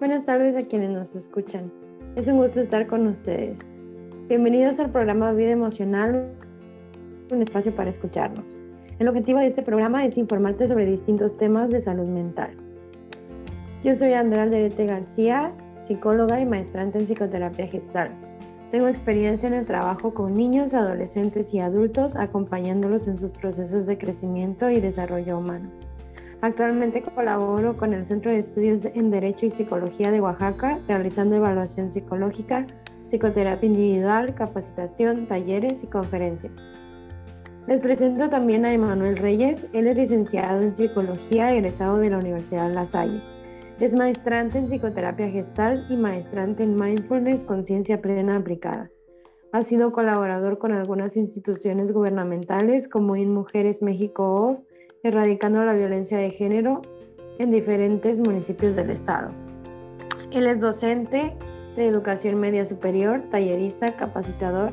Buenas tardes a quienes nos escuchan. Es un gusto estar con ustedes. Bienvenidos al programa Vida Emocional, un espacio para escucharnos. El objetivo de este programa es informarte sobre distintos temas de salud mental. Yo soy Andrea Alderete García, psicóloga y maestrante en psicoterapia gestal. Tengo experiencia en el trabajo con niños, adolescentes y adultos, acompañándolos en sus procesos de crecimiento y desarrollo humano. Actualmente colaboro con el Centro de Estudios en Derecho y Psicología de Oaxaca, realizando evaluación psicológica, psicoterapia individual, capacitación, talleres y conferencias. Les presento también a Emanuel Reyes. Él es licenciado en Psicología, egresado de la Universidad La Salle. Es maestrante en psicoterapia gestal y maestrante en mindfulness, conciencia plena aplicada. Ha sido colaborador con algunas instituciones gubernamentales como InMujeres México OFF, erradicando la violencia de género en diferentes municipios del estado. Él es docente de educación media superior, tallerista, capacitador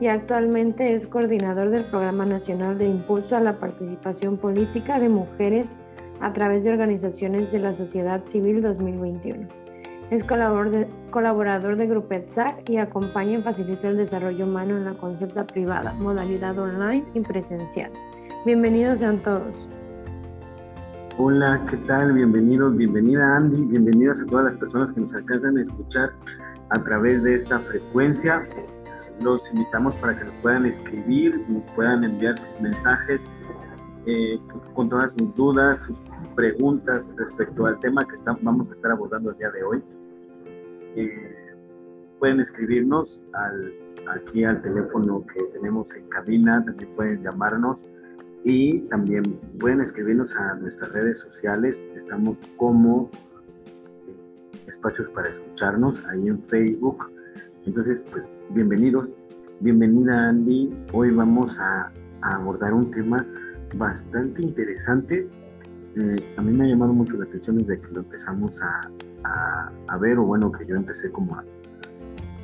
y actualmente es coordinador del Programa Nacional de Impulso a la Participación Política de Mujeres a través de organizaciones de la sociedad civil 2021. Es colaborador de, Grupo ETSAC y acompaña y facilita el desarrollo humano en la consulta privada, modalidad online y presencial. Bienvenidos sean todos. Hola, ¿qué tal? Bienvenidos, bienvenida Andy, bienvenidas a todas las personas que nos alcanzan a escuchar a través de esta frecuencia. Los invitamos para que nos puedan escribir, nos puedan enviar sus mensajes eh, con todas sus dudas, sus preguntas respecto al tema que vamos a estar abordando el día de hoy. Eh, pueden escribirnos al, aquí al teléfono que tenemos en cabina, también pueden llamarnos y también pueden escribirnos a nuestras redes sociales. Estamos como eh, espacios para escucharnos ahí en Facebook. Entonces, pues bienvenidos. Bienvenida Andy. Hoy vamos a, abordar un tema bastante interesante. Eh, a mí me ha llamado mucho la atención desde que lo empezamos a, ver, o bueno, que yo empecé como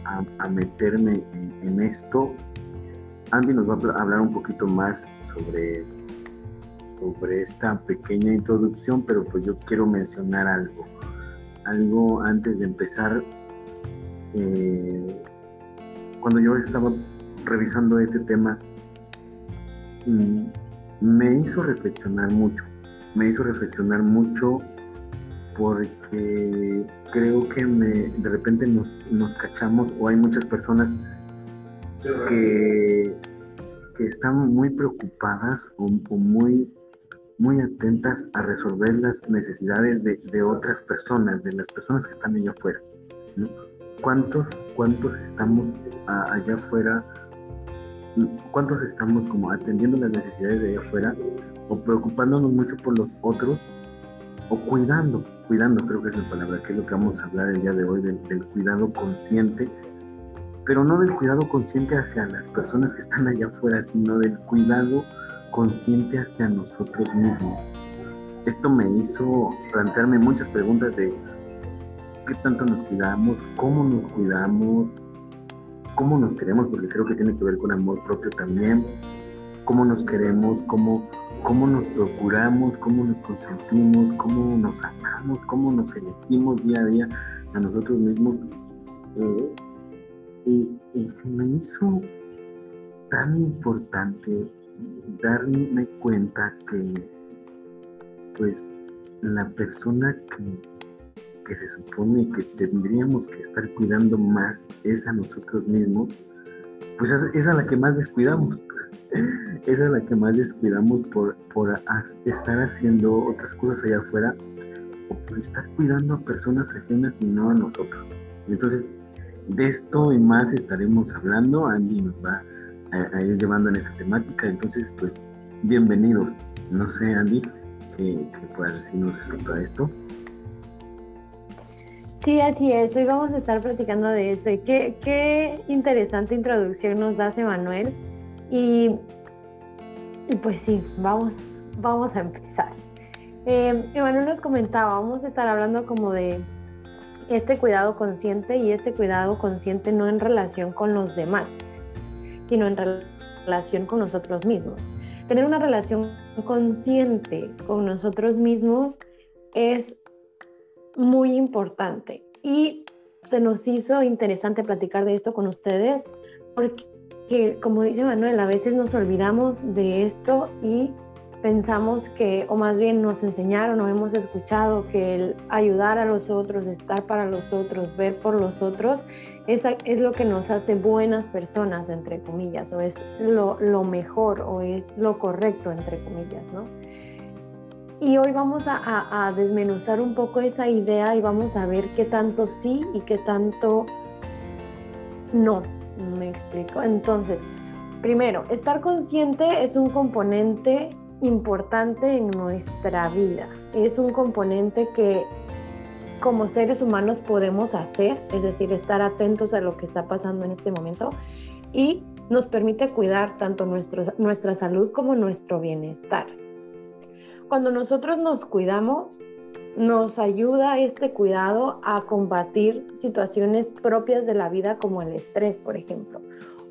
a, meterme en, esto. Andy nos va a hablar un poquito más sobre, sobre esta pequeña introducción, pero pues yo quiero mencionar algo. Algo antes de empezar. Eh, cuando yo estaba revisando este tema, mm, me hizo reflexionar mucho. Me hizo reflexionar mucho porque creo que de repente nos, nos cachamos o hay muchas personas que que están muy preocupadas o, muy, muy atentas a resolver las necesidades de, de, otras personas, de las personas que están allá afuera. ¿Cuántos, ¿Cuántos estamos allá afuera? ¿Cuántos estamos como atendiendo las necesidades de allá afuera o preocupándonos mucho por los otros o cuidando? Cuidando creo que es la palabra, que es lo que vamos a hablar el día de hoy, del, del cuidado consciente pero no del cuidado consciente hacia las personas que están allá afuera, sino del cuidado consciente hacia nosotros mismos. Esto me hizo plantearme muchas preguntas de qué tanto nos cuidamos, cómo nos cuidamos, cómo nos queremos, porque creo que tiene que ver con amor propio también, cómo nos queremos, cómo, cómo nos procuramos, cómo nos consentimos, cómo nos amamos, cómo nos elegimos día a día a nosotros mismos. Eh, y, se me hizo tan importante darme cuenta que pues la persona que, que se supone que tendríamos que estar cuidando más es a nosotros mismos, pues es, a la que más descuidamos. Es a la que más descuidamos por, por estar haciendo otras cosas allá afuera o por estar cuidando a personas ajenas y no a nosotros. Entonces, de esto y más estaremos hablando. Andy nos va a, ir llevando en esa temática. Entonces, pues, bienvenidos. No sé, Andy, ¿qué, puedas decirnos respecto a esto? Sí, así es. Hoy vamos a estar platicando de eso. Y qué, qué interesante introducción nos das, Emanuel. Y, y pues sí, vamos, vamos a empezar. Eh, Emanuel nos comentaba, vamos a estar hablando como de este cuidado consciente y este cuidado consciente no en relación con los demás, sino en relación con nosotros mismos. Tener una relación consciente con nosotros mismos es muy importante. Y se nos hizo interesante platicar de esto con ustedes porque, como dice Manuel, a veces nos olvidamos de esto y pensamos que, o más bien nos enseñaron o hemos escuchado que el ayudar a los otros, estar para los otros, ver por los otros, es, es lo que nos hace buenas personas, entre comillas, o es lo, lo mejor o es lo correcto, entre comillas, ¿no? Y hoy vamos a, a, desmenuzar un poco esa idea y vamos a ver qué tanto sí y qué tanto no. ¿Me explico? Entonces, primero, estar consciente es un componente importante en nuestra vida. Es un componente que como seres humanos podemos hacer, es decir, estar atentos a lo que está pasando en este momento y nos permite cuidar tanto nuestra salud como nuestro bienestar. Cuando nosotros nos cuidamos, nos ayuda este cuidado a combatir situaciones propias de la vida como el estrés, por ejemplo,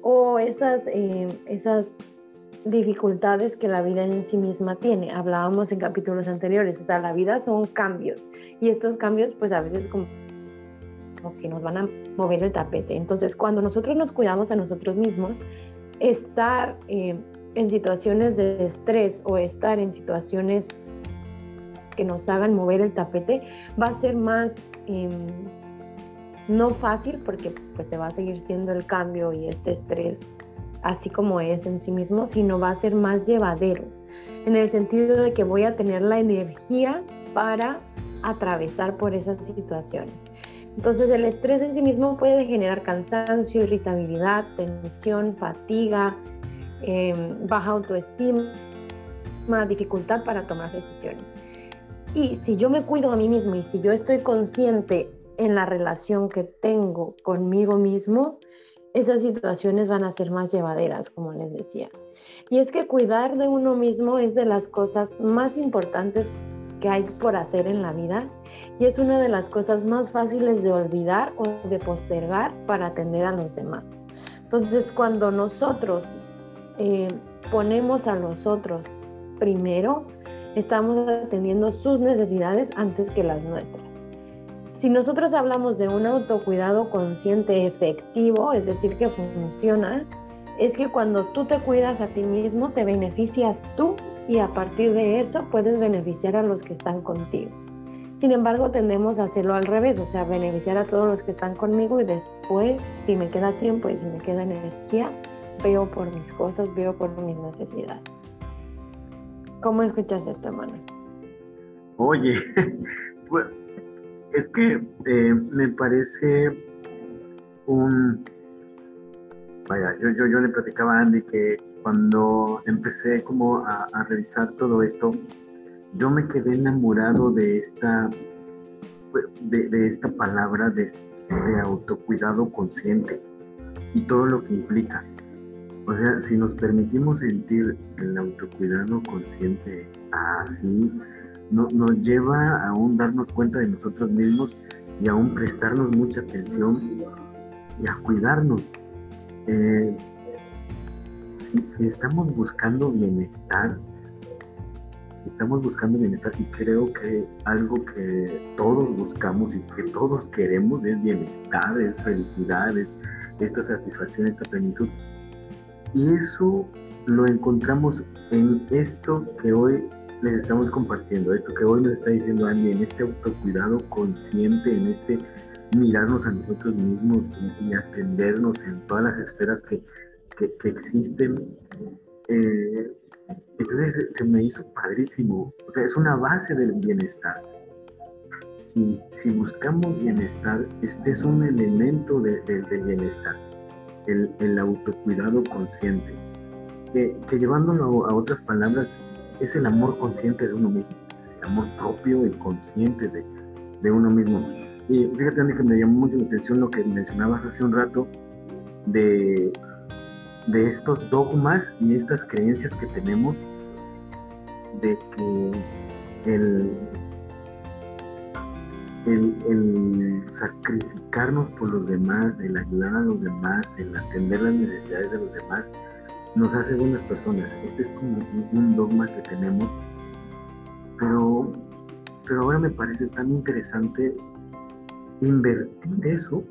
o esas, eh, esas dificultades que la vida en sí misma tiene. Hablábamos en capítulos anteriores, o sea, la vida son cambios y estos cambios pues a veces como, que nos van a mover el tapete. Entonces, cuando nosotros nos cuidamos a nosotros mismos, estar eh, en situaciones de estrés o estar en situaciones que nos hagan mover el tapete va a ser más em, no fácil porque pues se va a seguir siendo el cambio y este estrés así como es en sí mismo, sino va a ser más llevadero, en el sentido de que voy a tener la energía para atravesar por esas situaciones. Entonces el estrés en sí mismo puede generar cansancio, irritabilidad, tensión, fatiga, em, baja autoestima, dificultad para tomar decisiones. Y si yo me cuido a mí mismo y si yo estoy consciente en la relación que tengo conmigo mismo, esas situaciones van a ser más llevaderas, como les decía. Y es que cuidar de uno mismo es de las cosas más importantes que hay por hacer en la vida y es una de las cosas más fáciles de olvidar o de postergar para atender a los demás. Entonces, cuando nosotros eh, ponemos a los otros primero, estamos atendiendo sus necesidades antes que las nuestras. Si nosotros hablamos de un autocuidado consciente efectivo, es decir, que funciona, es que cuando tú te cuidas a ti mismo, te beneficias tú y a partir de eso puedes beneficiar a los que están contigo. Sin embargo, tendemos a hacerlo al revés, o sea, beneficiar a todos los que están conmigo y después, si me queda tiempo y si me queda energía, veo por mis cosas, veo por mis necesidades. ¿Cómo escuchas esto, Manuel? Oye, pues es que eh, me parece un... Vaya, yo, yo, yo, le platicaba a Andy que cuando empecé como a, revisar todo esto, yo me quedé enamorado de esta, de, esta palabra de, de autocuidado consciente y todo lo que implica. O sea, si nos permitimos sentir el autocuidado consciente así, no, nos lleva a aún darnos cuenta de nosotros mismos y aún prestarnos mucha atención y a cuidarnos. Eh, si, estamos buscando bienestar, si estamos buscando bienestar, y creo que algo que todos buscamos y que todos queremos es bienestar, es felicidad, es esta satisfacción, esta plenitud. Y eso lo encontramos en esto que hoy les estamos compartiendo, esto que hoy nos está diciendo Andy, en este autocuidado consciente, en este mirarnos a nosotros mismos y, atendernos en todas las esferas que, que, existen. Eh, entonces se, me hizo padrísimo, o sea, es una base del bienestar. Si, si buscamos bienestar, este es un elemento de, del bienestar, el, el autocuidado consciente, que, que llevándolo a otras palabras, es el amor consciente de uno mismo, el amor propio y consciente de, de uno mismo. Y fíjate, Andy, que me llamó mucho la atención lo que mencionabas hace un rato de, de estos dogmas y estas creencias que tenemos de que el, el, el, sacrificarnos por los demás, el ayudar a los demás, el atender las necesidades de los demás, nos hace buenas personas. Este es como un dogma que tenemos, pero pero ahora me parece tan interesante invertir eso,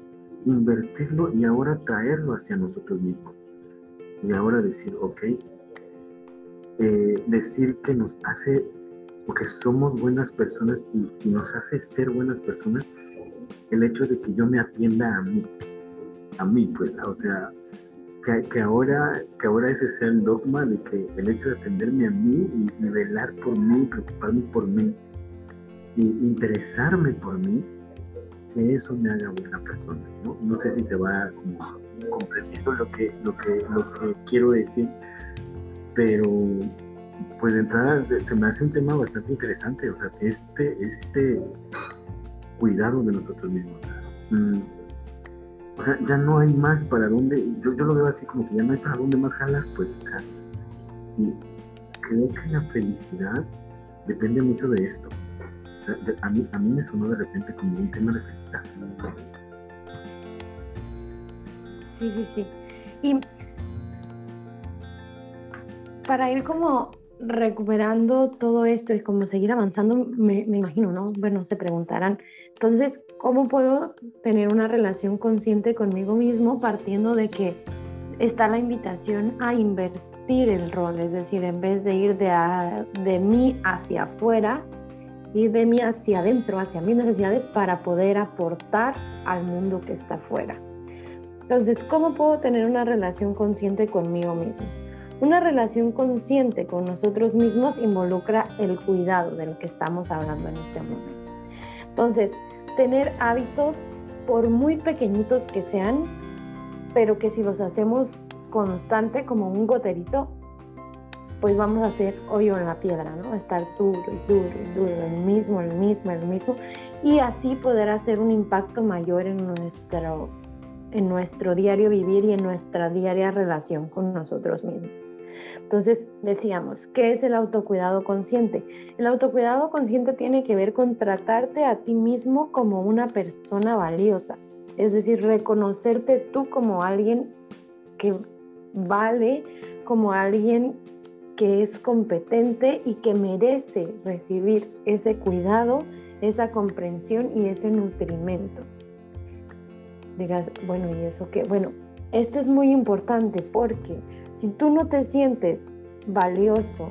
invertirlo y ahora traerlo hacia nosotros mismos. Y ahora decir, ok, eh, decir que nos hace, o que somos buenas personas y, nos hace ser buenas personas, el hecho de que yo me atienda a mí, a mí, pues, o sea, que, ahora, que ahora ese sea el dogma de que el hecho de atenderme a mí y, velar por mí, preocuparme por mí, y interesarme por mí, que eso me haga buena persona. No, no sé si se va comprendiendo lo que, lo, que, lo que quiero decir, pero pues de entrada se me hace un tema bastante interesante, o sea, este, este cuidado de nosotros mismos. Mm, o sea, ya no hay más para dónde, yo, yo lo veo así como que ya no hay para dónde más jalar, pues, o sea, sí, creo que la felicidad depende mucho de esto. a, mí, a mí me sonó de repente como un tema de felicidad. Sí, sí, sí. Y para ir como recuperando todo esto y como seguir avanzando, me, imagino, ¿no? Bueno, se preguntarán, entonces, ¿cómo puedo tener una relación consciente conmigo mismo partiendo de que está la invitación a invertir el rol? Es decir, en vez de ir de, de mí hacia afuera, ir de mí hacia adentro, hacia mis necesidades para poder aportar al mundo que está afuera. Entonces, ¿cómo puedo tener una relación consciente conmigo mismo? Una relación consciente con nosotros mismos involucra el cuidado de lo que estamos hablando en este momento. Entonces, tener hábitos, por muy pequeñitos que sean, pero que si los hacemos constante como un goterito, pues vamos a hacer hoyo en la piedra, ¿no? Estar duro y duro y duro, el mismo, el mismo, el mismo, y así poder hacer un impacto mayor en nuestro, en nuestro diario vivir y en nuestra diaria relación con nosotros mismos. Entonces, decíamos, ¿qué es el autocuidado consciente? El autocuidado consciente tiene que ver con tratarte a ti mismo como una persona valiosa, es decir, reconocerte tú como alguien que vale, como alguien que es competente y que merece recibir ese cuidado, esa comprensión y ese nutrimento. Digas, bueno, ¿y eso qué? Bueno, esto es muy importante porque si tú no te sientes valioso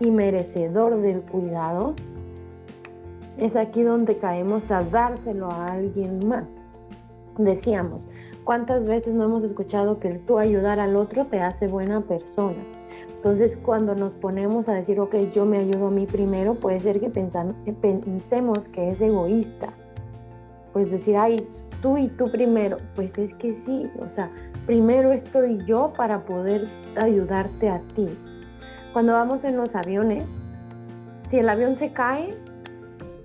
y merecedor del cuidado, es aquí donde caemos a dárselo a alguien más. Decíamos, ¿cuántas veces no hemos escuchado que tú ayudar al otro te hace buena persona? Entonces, cuando nos ponemos a decir, ok, yo me ayudo a mí primero, puede ser que, pensemos que es egoísta. Pues decir, ay, tú y tú primero. Pues es que sí, o sea, primero estoy yo para poder ayudarte a ti. Cuando vamos en los aviones, si el avión se cae,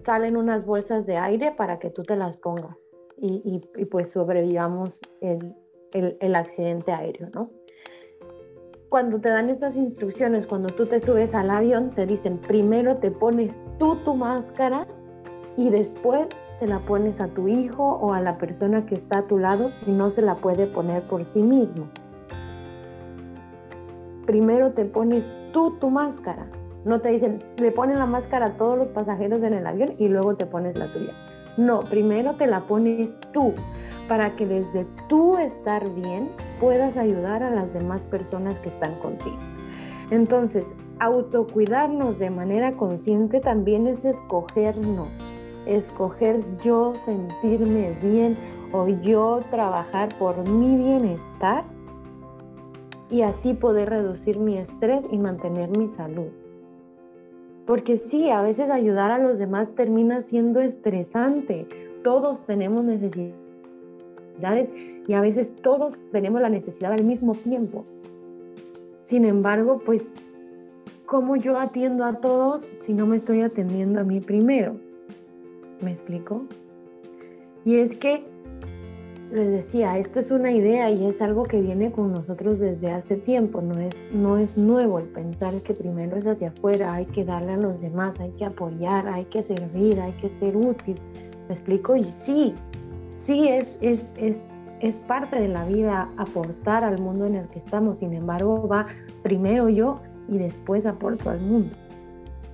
salen unas bolsas de aire para que tú te las pongas y, pues sobrevivamos el, el accidente aéreo, ¿no? Cuando te dan estas instrucciones, cuando tú te subes al avión, te dicen, primero te pones tú tu máscara y después se la pones a tu hijo o a la persona que está a tu lado si no se la puede poner por sí mismo. Primero te pones tú tu máscara. No te dicen, le ponen la máscara a todos los pasajeros en el avión y luego te pones la tuya. No, primero te la pones tú para que desde tú estar bien puedas ayudar a las demás personas que están contigo. Entonces, autocuidarnos de manera consciente también es escogernos escoger yo sentirme bien o yo trabajar por mi bienestar y así poder reducir mi estrés y mantener mi salud. Porque sí, a veces ayudar a los demás termina siendo estresante. Todos tenemos necesidades y a veces todos tenemos la necesidad al mismo tiempo. Sin embargo, pues, ¿cómo yo atiendo a todos si no me estoy atendiendo a mí primero? ¿Me explico? Y es que, les decía, esto es una idea y es algo que viene con nosotros desde hace tiempo, no es, no es nuevo el pensar que primero es hacia afuera, hay que darle a los demás, hay que apoyar, hay que servir, hay que ser útil. ¿Me explico? Y sí, sí es, es, es, es parte de la vida aportar al mundo en el que estamos, sin embargo va primero yo y después aporto al mundo,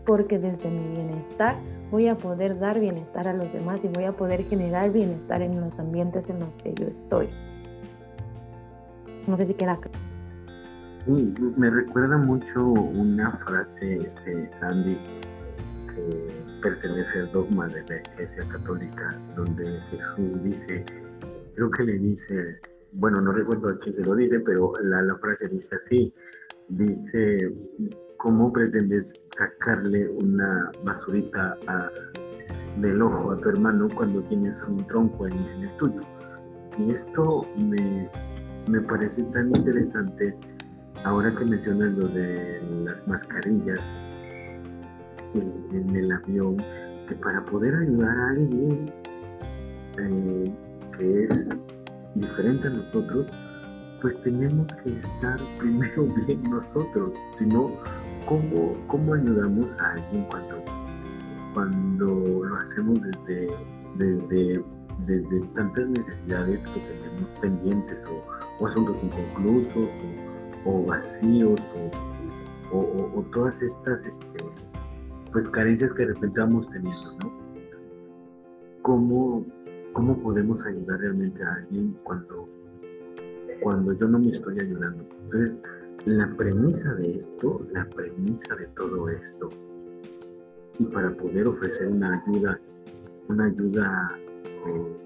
porque desde mi bienestar voy a poder dar bienestar a los demás y voy a poder generar bienestar en los ambientes en los que yo estoy. No sé si queda. Sí, me recuerda mucho una frase, este, Andy, que pertenece al dogma de la Iglesia Católica, donde Jesús dice, creo que le dice, bueno, no recuerdo a quién se lo dice, pero la, la frase dice así, dice, ¿cómo pretendes sacarle una basurita del ojo a tu hermano cuando tienes un tronco en, el tuyo? Y esto me, me parece tan interesante ahora que mencionas lo de las mascarillas en, el avión, que para poder ayudar a alguien eh, que es diferente a nosotros, pues tenemos que estar primero bien nosotros, si no, ¿cómo, ¿cómo ayudamos a alguien cuando, cuando lo hacemos desde, desde, desde tantas necesidades que tenemos pendientes o, asuntos inconclusos o, vacíos o, todas estas este, pues carencias que de repente vamos teniendo, ¿no? ¿Cómo, ¿Cómo podemos ayudar realmente a alguien cuando, cuando yo no me estoy ayudando? Entonces, la premisa de esto, la premisa de todo esto, y para poder ofrecer una ayuda, una ayuda, eh,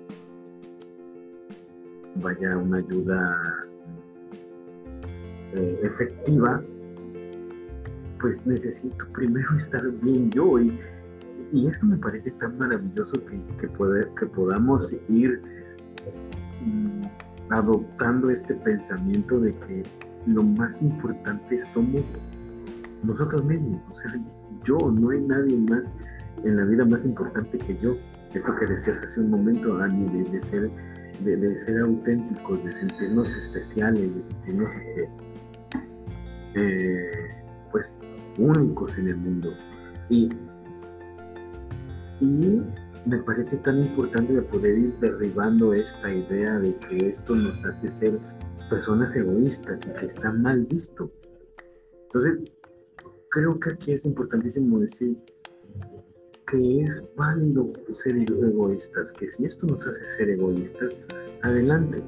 vaya, una ayuda eh, efectiva, pues necesito primero estar bien yo y y esto me parece tan maravilloso que, que, que podamos ir mm, adoptando este pensamiento de que lo más importante somos nosotros mismos. O sea, yo, no hay nadie más en la vida más importante que yo. Esto que decías hace un momento, Dani, de, ser, auténticos, de sentirnos especiales, de sentirnos este, eh, pues únicos en el mundo. Y me parece tan importante de poder ir derribando esta idea de que esto nos hace ser personas egoístas y que está mal visto. Entonces, creo que aquí es importantísimo decir que es válido ser egoístas, que si esto nos hace ser egoístas, adelante.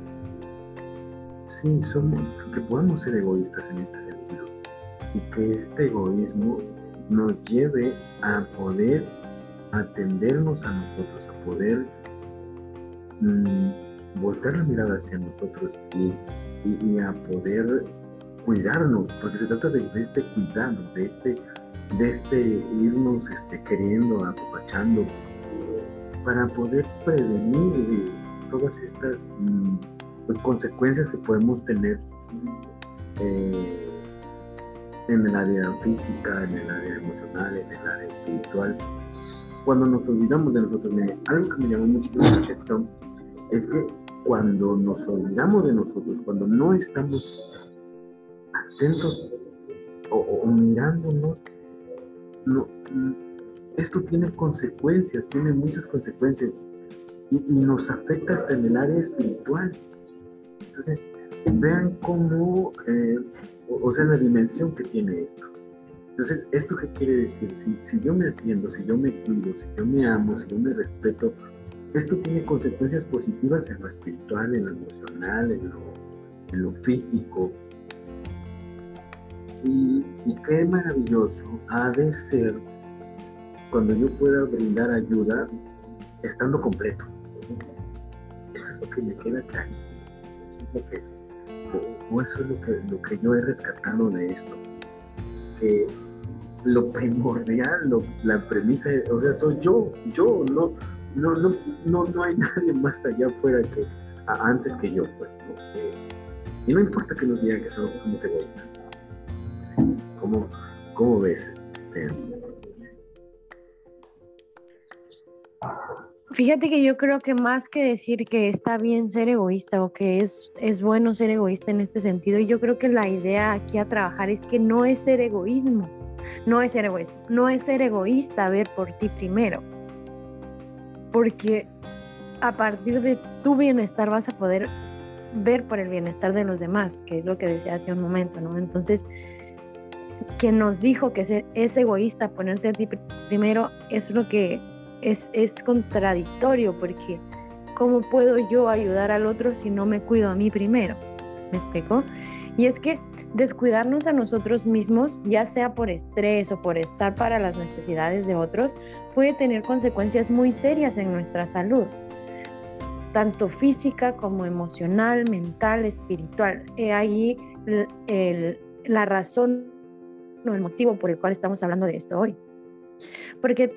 Sí, somos, que podemos ser egoístas en este sentido y que este egoísmo nos lleve a poder atendernos a nosotros, a poder mm, voltear la mirada hacia nosotros y, a poder cuidarnos, porque se trata de, este cuidado, de este, de este irnos este, queriendo, apapachando, para poder prevenir todas estas mm, pues, consecuencias que podemos tener eh, en el área física, en el área emocional, en el área espiritual cuando nos olvidamos de nosotros mismos. Algo que me llamó mucho la atención es que cuando nos olvidamos de nosotros, cuando no estamos atentos o, mirándonos, no, esto tiene consecuencias, tiene muchas consecuencias y, nos afecta hasta en el área espiritual. Entonces, vean cómo, eh, o sea, la dimensión que tiene esto. Entonces, ¿esto qué quiere decir? Si, si yo me atiendo, si yo me cuido, si yo me amo, si yo me respeto, esto tiene consecuencias positivas en lo espiritual, en lo emocional, en lo, lo físico. Y, qué maravilloso ha de ser cuando yo pueda brindar ayuda estando completo. Eso es lo que me queda clarísimo. o, eso es lo que, lo que yo he rescatado de esto lo primordial, la premisa, o sea, soy yo, yo, no, no, no, no, no hay nadie más allá afuera que antes que yo, pues. y no importa que nos digan que somos, somos egoístas. ¿Cómo, ¿Cómo, ves, este? Fíjate que yo creo que más que decir que está bien ser egoísta o que es, es bueno ser egoísta en este sentido, yo creo que la idea aquí a trabajar es que no es ser egoísmo, no es ser egoísta, no es ser egoísta ver por ti primero, porque a partir de tu bienestar vas a poder ver por el bienestar de los demás, que es lo que decía hace un momento, ¿no? Entonces, quien nos dijo que ser, es egoísta ponerte a ti primero es lo que es, es contradictorio porque ¿cómo puedo yo ayudar al otro si no me cuido a mí primero? ¿Me explico? Y es que descuidarnos a nosotros mismos, ya sea por estrés o por estar para las necesidades de otros, puede tener consecuencias muy serias en nuestra salud, tanto física como emocional, mental, espiritual. He ahí la razón o el motivo por el cual estamos hablando de esto hoy. Porque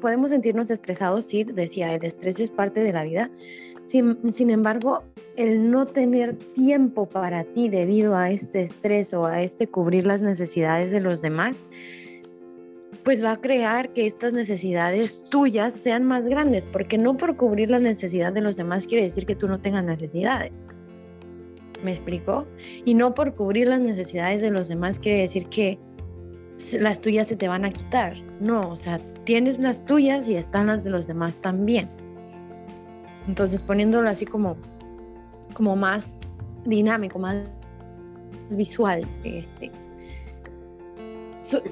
podemos sentirnos estresados, sí, decía, el estrés es parte de la vida. Sin, embargo, el no tener tiempo para ti debido a este estrés o a este cubrir las necesidades de los demás, pues va a crear que estas necesidades tuyas sean más grandes, porque no por cubrir la necesidad de los demás quiere decir que tú no tengas necesidades. ¿Me explico? Y no por cubrir las necesidades de los demás quiere decir que las tuyas se te van a quitar. No, o sea, tienes las tuyas y están las de los demás también. Entonces, poniéndolo así como, como más dinámico, más visual, este,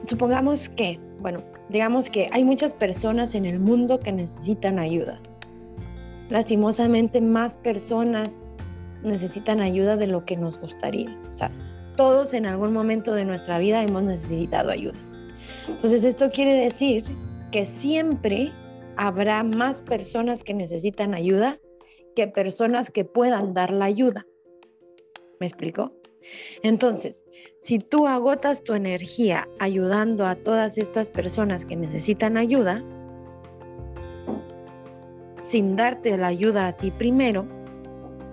supongamos que, bueno, digamos que hay muchas personas en el mundo que necesitan ayuda. Lastimosamente, más personas necesitan ayuda de lo que nos gustaría. O sea, todos en algún momento de nuestra vida hemos necesitado ayuda. Entonces, esto quiere decir que siempre habrá más personas que necesitan ayuda que personas que puedan dar la ayuda. ¿Me explico? Entonces, si tú agotas tu energía ayudando a todas estas personas que necesitan ayuda, sin darte la ayuda a ti primero,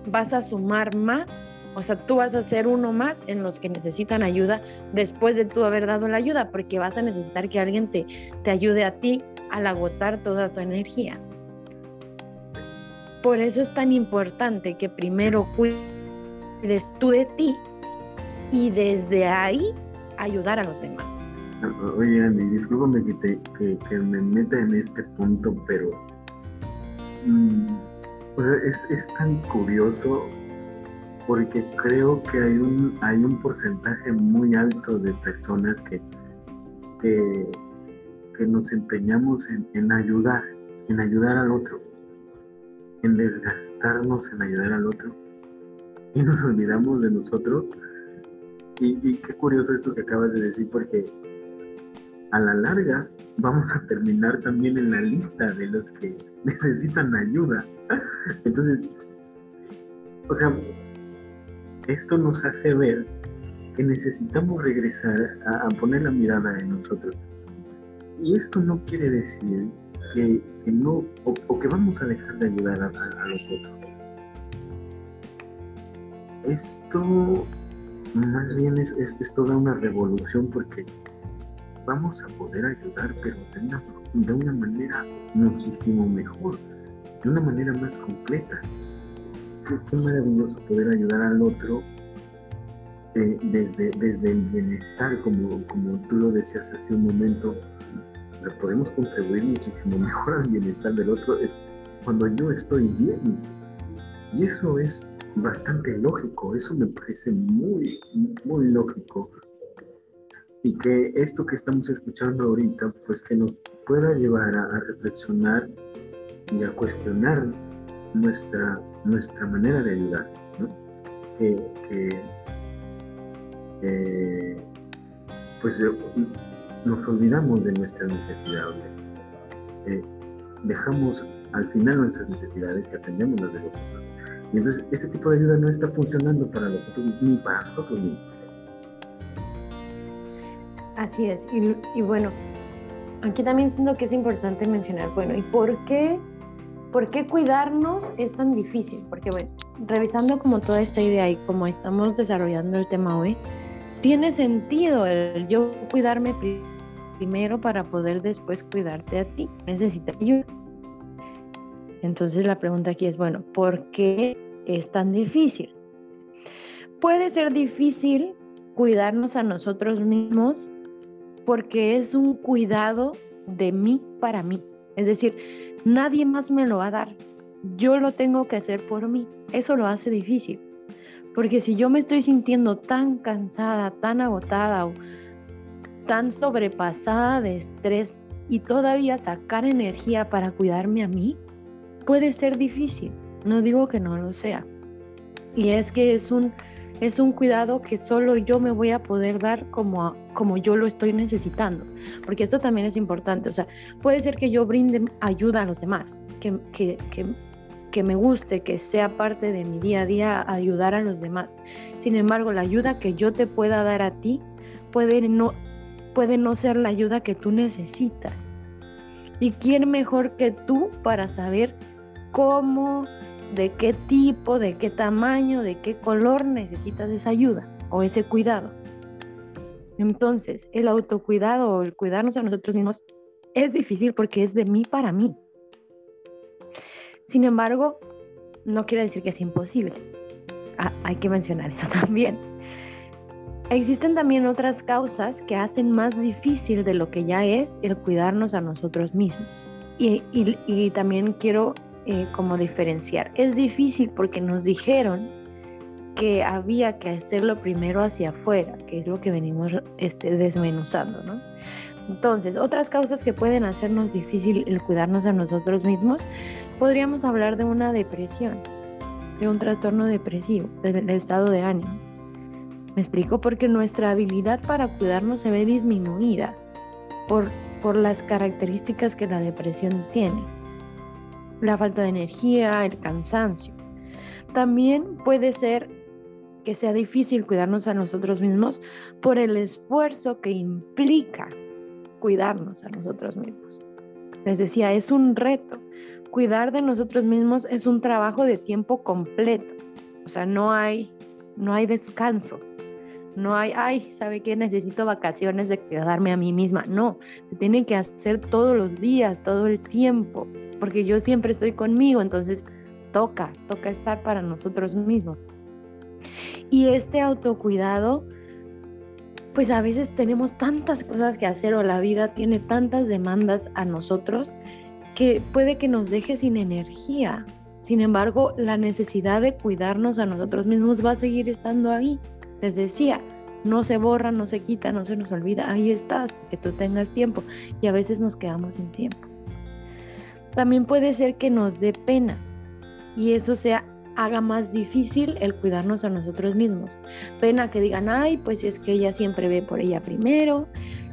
vas a sumar más, o sea, tú vas a ser uno más en los que necesitan ayuda después de tú haber dado la ayuda, porque vas a necesitar que alguien te, te ayude a ti al agotar toda tu energía. Por eso es tan importante que primero cuides tú de ti y desde ahí ayudar a los demás. Oye, Andy, discúlpame que, que, me meta en este punto, pero mm, es, es, tan curioso porque creo que hay un, hay un porcentaje muy alto de personas que, nos empeñamos en, en ayudar, en ayudar al otro, en desgastarnos en ayudar al otro y nos olvidamos de nosotros y, qué curioso esto que acabas de decir, porque a la larga vamos a terminar también en la lista de los que necesitan ayuda. Entonces, o sea, esto nos hace ver que necesitamos regresar a, poner la mirada en nosotros. Y esto no quiere decir que, no, o, que vamos a dejar de ayudar a, los otros. Esto más bien es, es, toda una revolución porque vamos a poder ayudar, pero de una, de una manera muchísimo mejor, de una manera más completa. Qué, maravilloso poder ayudar al otro eh, desde, desde el bienestar, como, como tú lo decías hace un momento, podemos contribuir muchísimo mejor al bienestar del otro es cuando yo estoy bien. Y eso es bastante lógico, eso me parece muy, muy lógico. Y que esto que estamos escuchando ahorita, pues que nos pueda llevar a, reflexionar y a cuestionar nuestra, nuestra manera de ayudar, que, pues nos olvidamos de nuestras necesidades, eh, dejamos al final nuestras necesidades y atendemos las de los otros y entonces este tipo de ayuda no está funcionando para los otros ni para nosotros mismos. Así es. Y, bueno, aquí también siento que es importante mencionar, bueno, ¿y por qué, por qué cuidarnos es tan difícil? Porque bueno, revisando como toda esta idea y como estamos desarrollando el tema hoy, tiene sentido el yo cuidarme primero para poder después cuidarte a ti. Necesita ayuda. Entonces la pregunta aquí es, bueno, ¿por qué es tan difícil? Puede ser difícil cuidarnos a nosotros mismos porque es un cuidado de mí para mí. Es decir, nadie más me lo va a dar. Yo lo tengo que hacer por mí. Eso lo hace difícil. Porque si yo me estoy sintiendo tan cansada, tan agotada tan sobrepasada de estrés y todavía sacar energía para cuidarme a mí puede ser difícil. No digo que no lo sea. Y es que es un, es un cuidado que solo yo me voy a poder dar como, como yo lo estoy necesitando. Porque esto también es importante. O sea, puede ser que yo brinde ayuda a los demás, que, que, que, que me guste, que sea parte de mi día a día ayudar a los demás. Sin embargo, la ayuda que yo te pueda dar a ti puede no, puede no ser la ayuda que tú necesitas. ¿Y quién mejor que tú para saber cómo, de qué tipo, de qué tamaño, de qué color necesitas esa ayuda o ese cuidado? Entonces, el autocuidado o el cuidarnos a nosotros mismos es difícil porque es de mí para mí. Sin embargo, no quiere decir que es imposible. Ah, hay que mencionar eso también. Existen también otras causas que hacen más difícil de lo que ya es el cuidarnos a nosotros mismos. Y, también quiero eh, como diferenciar. Es difícil porque nos dijeron que había que hacerlo primero hacia afuera, que es lo que venimos este, desmenuzando, ¿no? Entonces, otras causas que pueden hacernos difícil el cuidarnos a nosotros mismos, podríamos hablar de una depresión, de un trastorno depresivo, del estado de ánimo ¿Me explico? Porque nuestra habilidad para cuidarnos se ve disminuida por, por las características que la depresión tiene. La falta de energía, el cansancio. También puede ser que sea difícil cuidarnos a nosotros mismos por el esfuerzo que implica cuidarnos a nosotros mismos. Les decía, es un reto. Cuidar de nosotros mismos es un trabajo de tiempo completo. O sea, no hay, no hay descansos. No hay, ay, ¿sabe qué? Necesito vacaciones de quedarme a mí misma. No, se tiene que hacer todos los días, todo el tiempo, porque yo siempre estoy conmigo, entonces toca, toca estar para nosotros mismos. Y este autocuidado, pues a veces tenemos tantas cosas que hacer o la vida tiene tantas demandas a nosotros que puede que nos deje sin energía. Sin embargo, la necesidad de cuidarnos a nosotros mismos va a seguir estando ahí. Les decía, no se borra, no se quita, no se nos olvida, ahí estás, que tú tengas tiempo y a veces nos quedamos sin tiempo. También puede ser que nos dé pena y eso sea haga más difícil el cuidarnos a nosotros mismos. Pena que digan, ay, pues es que ella siempre ve por ella primero,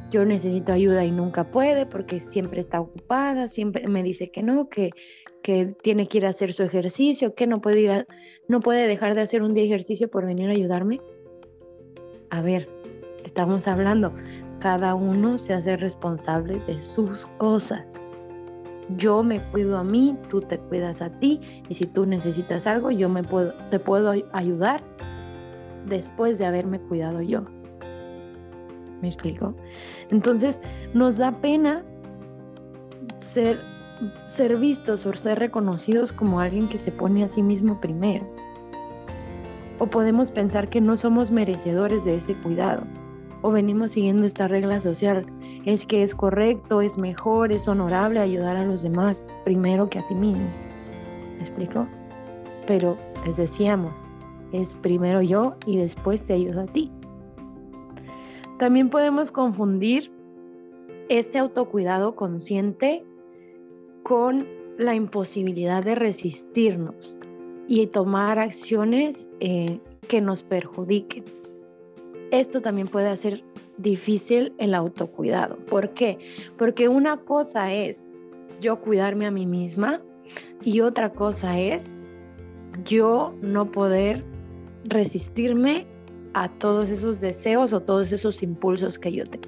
yo necesito ayuda y nunca puede porque siempre está ocupada, siempre me dice que no, que, que tiene que ir a hacer su ejercicio, que no puede ir no puede dejar de hacer un día ejercicio por venir a ayudarme a ver, estamos hablando, cada uno se hace responsable de sus cosas. Yo me cuido a mí, tú te cuidas a ti y si tú necesitas algo, yo me puedo, te puedo ayudar después de haberme cuidado yo. ¿Me explico? Entonces, nos da pena ser, ser vistos o ser reconocidos como alguien que se pone a sí mismo primero o podemos pensar que no somos merecedores de ese cuidado, o venimos siguiendo esta regla social, es que es correcto, es mejor, es honorable ayudar a los demás primero que a ti mismo. ¿Me explico? Pero les decíamos, es primero yo y después te ayudo a ti. También podemos confundir este autocuidado consciente con la imposibilidad de resistirnos y tomar acciones eh, que nos perjudiquen. Esto también puede hacer difícil el autocuidado. ¿Por qué? Porque una cosa es yo cuidarme a mí misma y otra cosa es yo no poder resistirme a todos esos deseos o todos esos impulsos que yo tengo.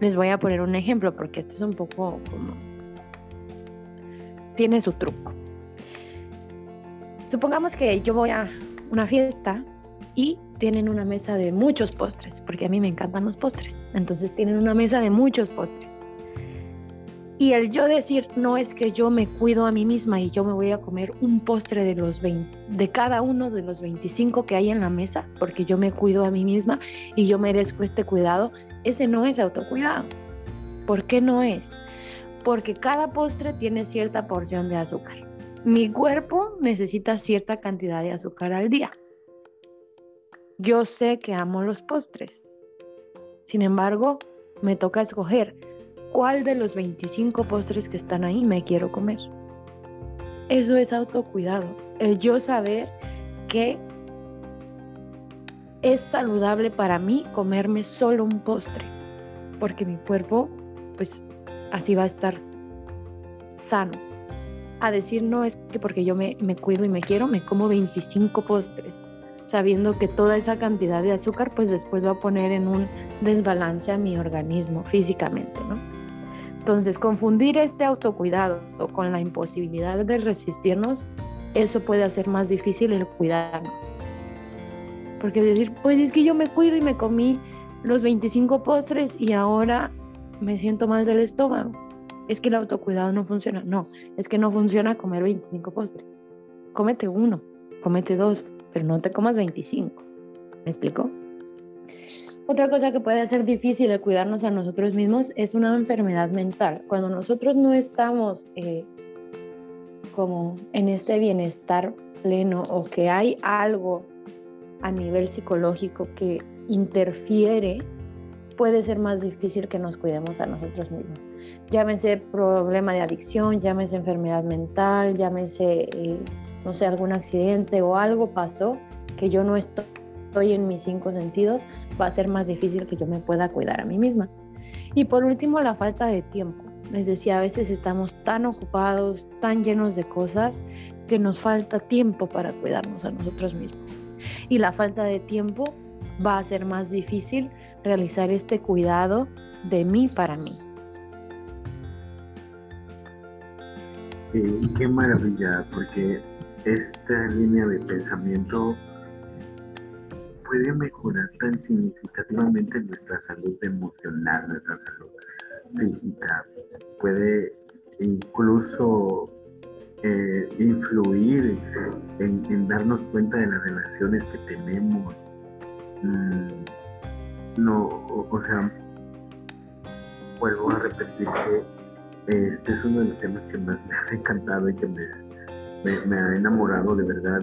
Les voy a poner un ejemplo porque este es un poco como... tiene su truco. Supongamos que yo voy a una fiesta y tienen una mesa de muchos postres, porque a mí me encantan los postres. Entonces tienen una mesa de muchos postres. Y el yo decir, no es que yo me cuido a mí misma y yo me voy a comer un postre de los 20, de cada uno de los 25 que hay en la mesa, porque yo me cuido a mí misma y yo merezco este cuidado, ese no es autocuidado. ¿Por qué no es? Porque cada postre tiene cierta porción de azúcar. Mi cuerpo necesita cierta cantidad de azúcar al día. Yo sé que amo los postres. Sin embargo, me toca escoger cuál de los 25 postres que están ahí me quiero comer. Eso es autocuidado, el yo saber que es saludable para mí comerme solo un postre, porque mi cuerpo, pues así va a estar sano. A decir, no, es que porque yo me, me cuido y me quiero, me como 25 postres, sabiendo que toda esa cantidad de azúcar, pues después va a poner en un desbalance a mi organismo físicamente, ¿no? Entonces, confundir este autocuidado con la imposibilidad de resistirnos, eso puede hacer más difícil el cuidarnos. Porque decir, pues es que yo me cuido y me comí los 25 postres y ahora me siento mal del estómago. Es que el autocuidado no funciona. No, es que no funciona comer 25 postres. Cómete uno, cómete dos, pero no te comas 25. ¿Me explico? Otra cosa que puede ser difícil de cuidarnos a nosotros mismos es una enfermedad mental. Cuando nosotros no estamos eh, como en este bienestar pleno o que hay algo a nivel psicológico que interfiere, puede ser más difícil que nos cuidemos a nosotros mismos. Llámese problema de adicción, llámese enfermedad mental, llámese, eh, no sé, algún accidente o algo pasó que yo no estoy en mis cinco sentidos, va a ser más difícil que yo me pueda cuidar a mí misma. Y por último, la falta de tiempo. Les decía, a veces estamos tan ocupados, tan llenos de cosas, que nos falta tiempo para cuidarnos a nosotros mismos y la falta de tiempo va a ser más difícil realizar este cuidado de mí para mí. Y qué maravilla, porque esta línea de pensamiento puede mejorar tan significativamente nuestra salud emocional, nuestra salud física, puede incluso eh, influir en, darnos cuenta de las relaciones que tenemos. Mm, no, o, sea, vuelvo a repetir que este es uno de los temas que más me ha encantado y que me, ha enamorado de verdad.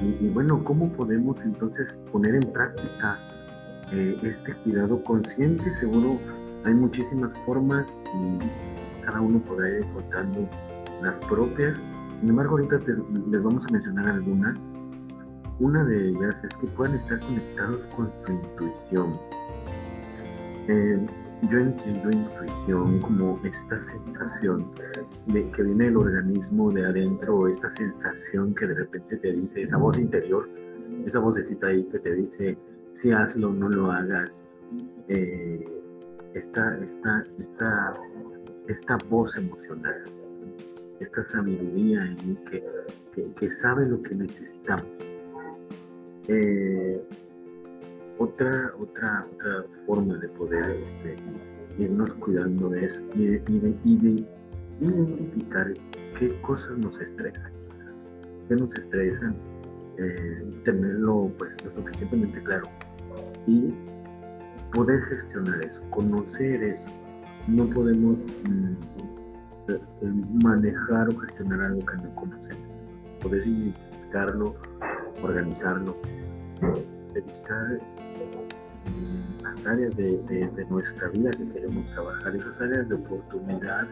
Y, bueno, ¿cómo podemos entonces poner en práctica eh, este cuidado consciente? Seguro hay muchísimas formas y cada uno podrá ir encontrando las propias. Sin embargo, ahorita les vamos a mencionar algunas. Una de ellas es que puedan estar conectados con su intuición. Eh, yo entiendo intuición como esta sensación de que viene del organismo de adentro, esta sensación que de repente te dice, esa voz interior, esa vocecita ahí que te dice, si hazlo, no lo hagas. Eh, esta, esta, esta, esta voz emocional esta sabiduría en que, que, sabe lo que necesitamos. Eh, otra, otra, otra forma de poder este, irnos cuidando es identificar qué cosas nos estresan, qué nos estresan, eh, tenerlo pues lo suficientemente claro y poder gestionar eso, conocer eso. No podemos mm, manejar o gestionar algo que no conocemos. Poder identificarlo, organizarlo, revisar las áreas de, nuestra vida que queremos trabajar, esas áreas de oportunidad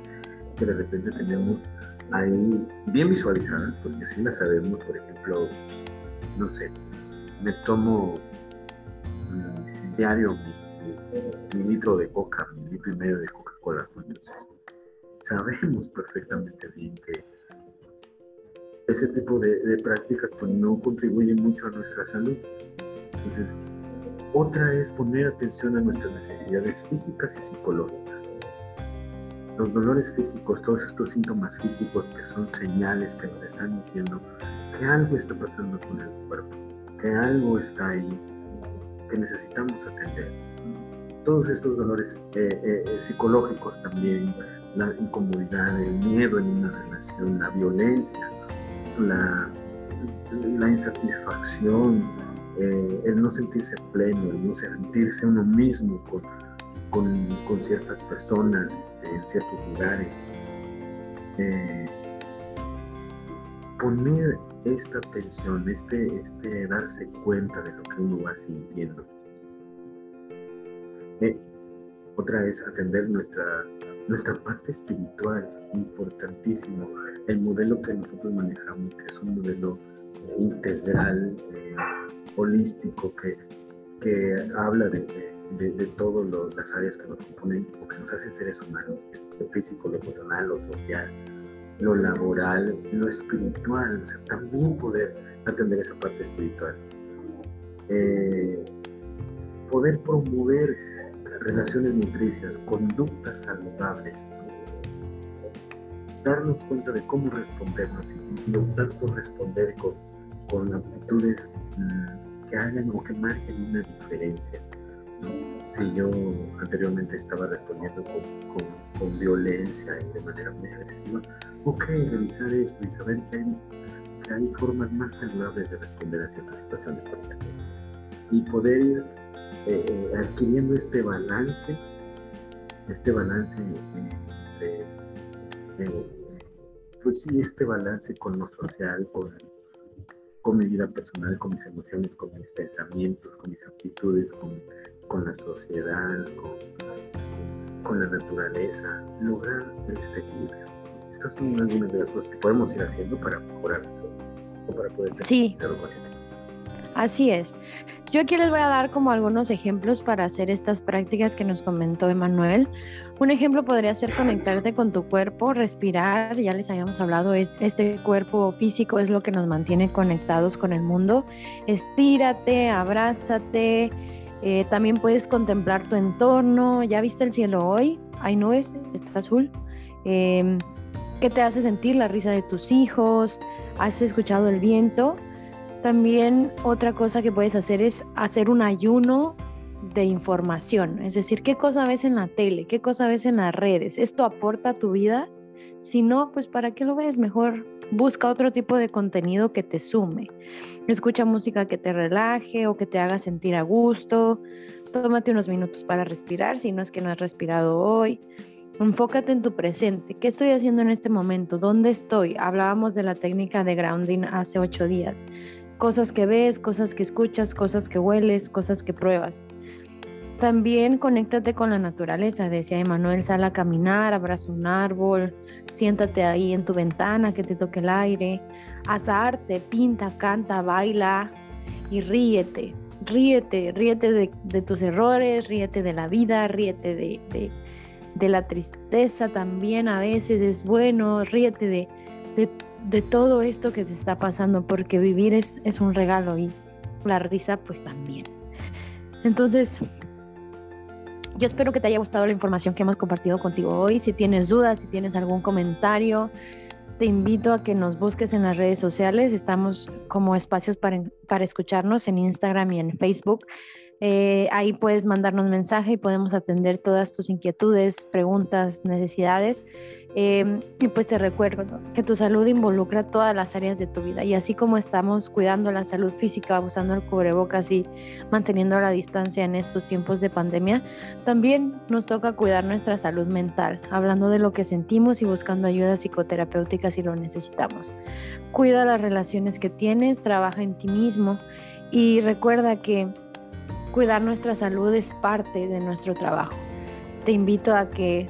que de repente tenemos ahí bien visualizadas, porque si las sabemos, por ejemplo, no sé, me tomo mm, diario mi, litro de coca, mi litro y medio de Coca-Cola, entonces sabemos perfectamente bien que ese tipo de, prácticas pues, no contribuyen mucho a nuestra salud. Entonces, otra es poner atención a nuestras necesidades físicas y psicológicas. Los dolores físicos, todos estos síntomas físicos que son señales que nos están diciendo que algo está pasando con el cuerpo, que algo está ahí, que necesitamos atender. Todos estos dolores eh, eh, psicológicos también, la incomodidad, el miedo en una relación, la violencia, la insatisfacción, eh, el no sentirse pleno, el no sentirse uno mismo con, con, ciertas personas, este, en ciertos lugares. Eh, poner esta atención, este, este darse cuenta de lo que uno va sintiendo. Eh, otra es atender nuestra, nuestra parte espiritual, importantísimo. El modelo que nosotros manejamos, que es un modelo integral, eh, holístico, que, que habla de, de, de todas las áreas que nos componen o que nos hacen seres humanos, lo físico, lo emocional, lo social, lo laboral, lo espiritual, o sea, también poder atender esa parte espiritual. Eh, poder promover relaciones nutricias, conductas saludables, darnos cuenta de cómo respondernos y, optar por responder con, con actitudes mm, que hagan o que marquen una diferencia. Si yo anteriormente estaba respondiendo con, con, violencia y de manera muy agresiva, ok, revisar esto y saber que hay, formas más saludables de responder a ciertas situaciones. Y poder ir eh, eh, adquiriendo este balance, este balance de, pues sí, este balance con lo social, con, con mi vida personal, con mis emociones, con mis pensamientos, con mis actitudes, con, con la sociedad, con, con, la naturaleza, lograr este equilibrio. Estas son algunas de las cosas que podemos ir haciendo para mejorar o para poder tener sí. Así es. Yo aquí les voy a dar como algunos ejemplos para hacer estas prácticas que nos comentó Emanuel. Un ejemplo podría ser conectarte con tu cuerpo, respirar, ya les habíamos hablado, este cuerpo físico es lo que nos mantiene conectados con el mundo. Estírate, abrázate, eh, también puedes contemplar tu entorno. ¿Ya viste el cielo hoy? Hay nubes, está azul. Em, ¿Qué te hace sentir la risa de tus hijos? ¿Has escuchado el viento? También otra cosa que puedes hacer es hacer un ayuno de información, es decir, qué cosa ves en la tele, qué cosa ves en las redes, ¿esto aporta a tu vida? Si no, pues ¿para qué lo ves? Mejor busca otro tipo de contenido que te sume. Escucha música que te relaje o que te haga sentir a gusto. Tómate unos minutos para respirar si no es que no has respirado hoy. Enfócate en tu presente. ¿Qué estoy haciendo en este momento? ¿Dónde estoy? Hablábamos de la técnica de grounding hace ocho días cosas que ves, cosas que escuchas, cosas que hueles, cosas que pruebas. También conéctate con la naturaleza, decía Emanuel, sal a caminar, abraza un árbol, siéntate ahí en tu ventana que te toque el aire, haz arte, pinta, canta, baila y ríete, ríete, ríete de, tus errores, ríete de la vida, ríete de, la tristeza también a veces es bueno, ríete de, de de todo esto que te está pasando, porque vivir es, es un regalo y la risa pues también. Entonces, yo espero que te haya gustado la información que hemos compartido contigo hoy. Si tienes dudas, si tienes algún comentario, te invito a que nos busques en las redes sociales. Estamos como espacios para, para escucharnos en Instagram y en Facebook. Eh, ahí puedes mandarnos mensaje y podemos atender todas tus inquietudes, preguntas, necesidades. Em, y pues te recuerdo que tu salud involucra todas las áreas de tu vida y así como estamos cuidando la salud física, usando el cubrebocas y manteniendo la distancia en estos tiempos de pandemia, también nos toca cuidar nuestra salud mental, hablando de lo que sentimos y buscando ayuda psicoterapéutica si lo necesitamos. Cuida las relaciones que tienes, trabaja en ti mismo y recuerda que cuidar nuestra salud es parte de nuestro trabajo. Te invito a que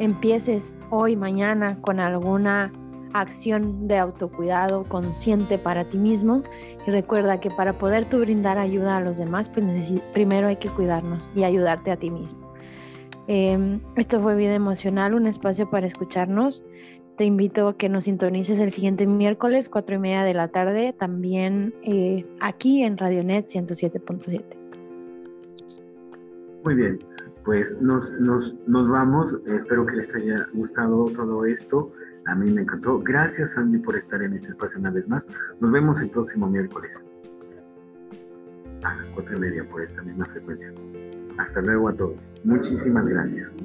empieces hoy, mañana con alguna acción de autocuidado consciente para ti mismo y recuerda que para poder tú brindar ayuda a los demás, pues primero hay que cuidarnos y ayudarte a ti mismo. Em, esto fue Vida Emocional, un espacio para escucharnos. Te invito a que nos sintonices el siguiente miércoles, cuatro y media de la tarde, también eh, aquí en Radionet 107.7. Muy bien, pues nos, nos, nos vamos. Espero que les haya gustado todo esto. A mí me encantó. Gracias, Andy, por estar en este espacio una vez más. Nos vemos el próximo miércoles a las cuatro y media por esta misma frecuencia. Hasta luego a todos. Muchísimas gracias.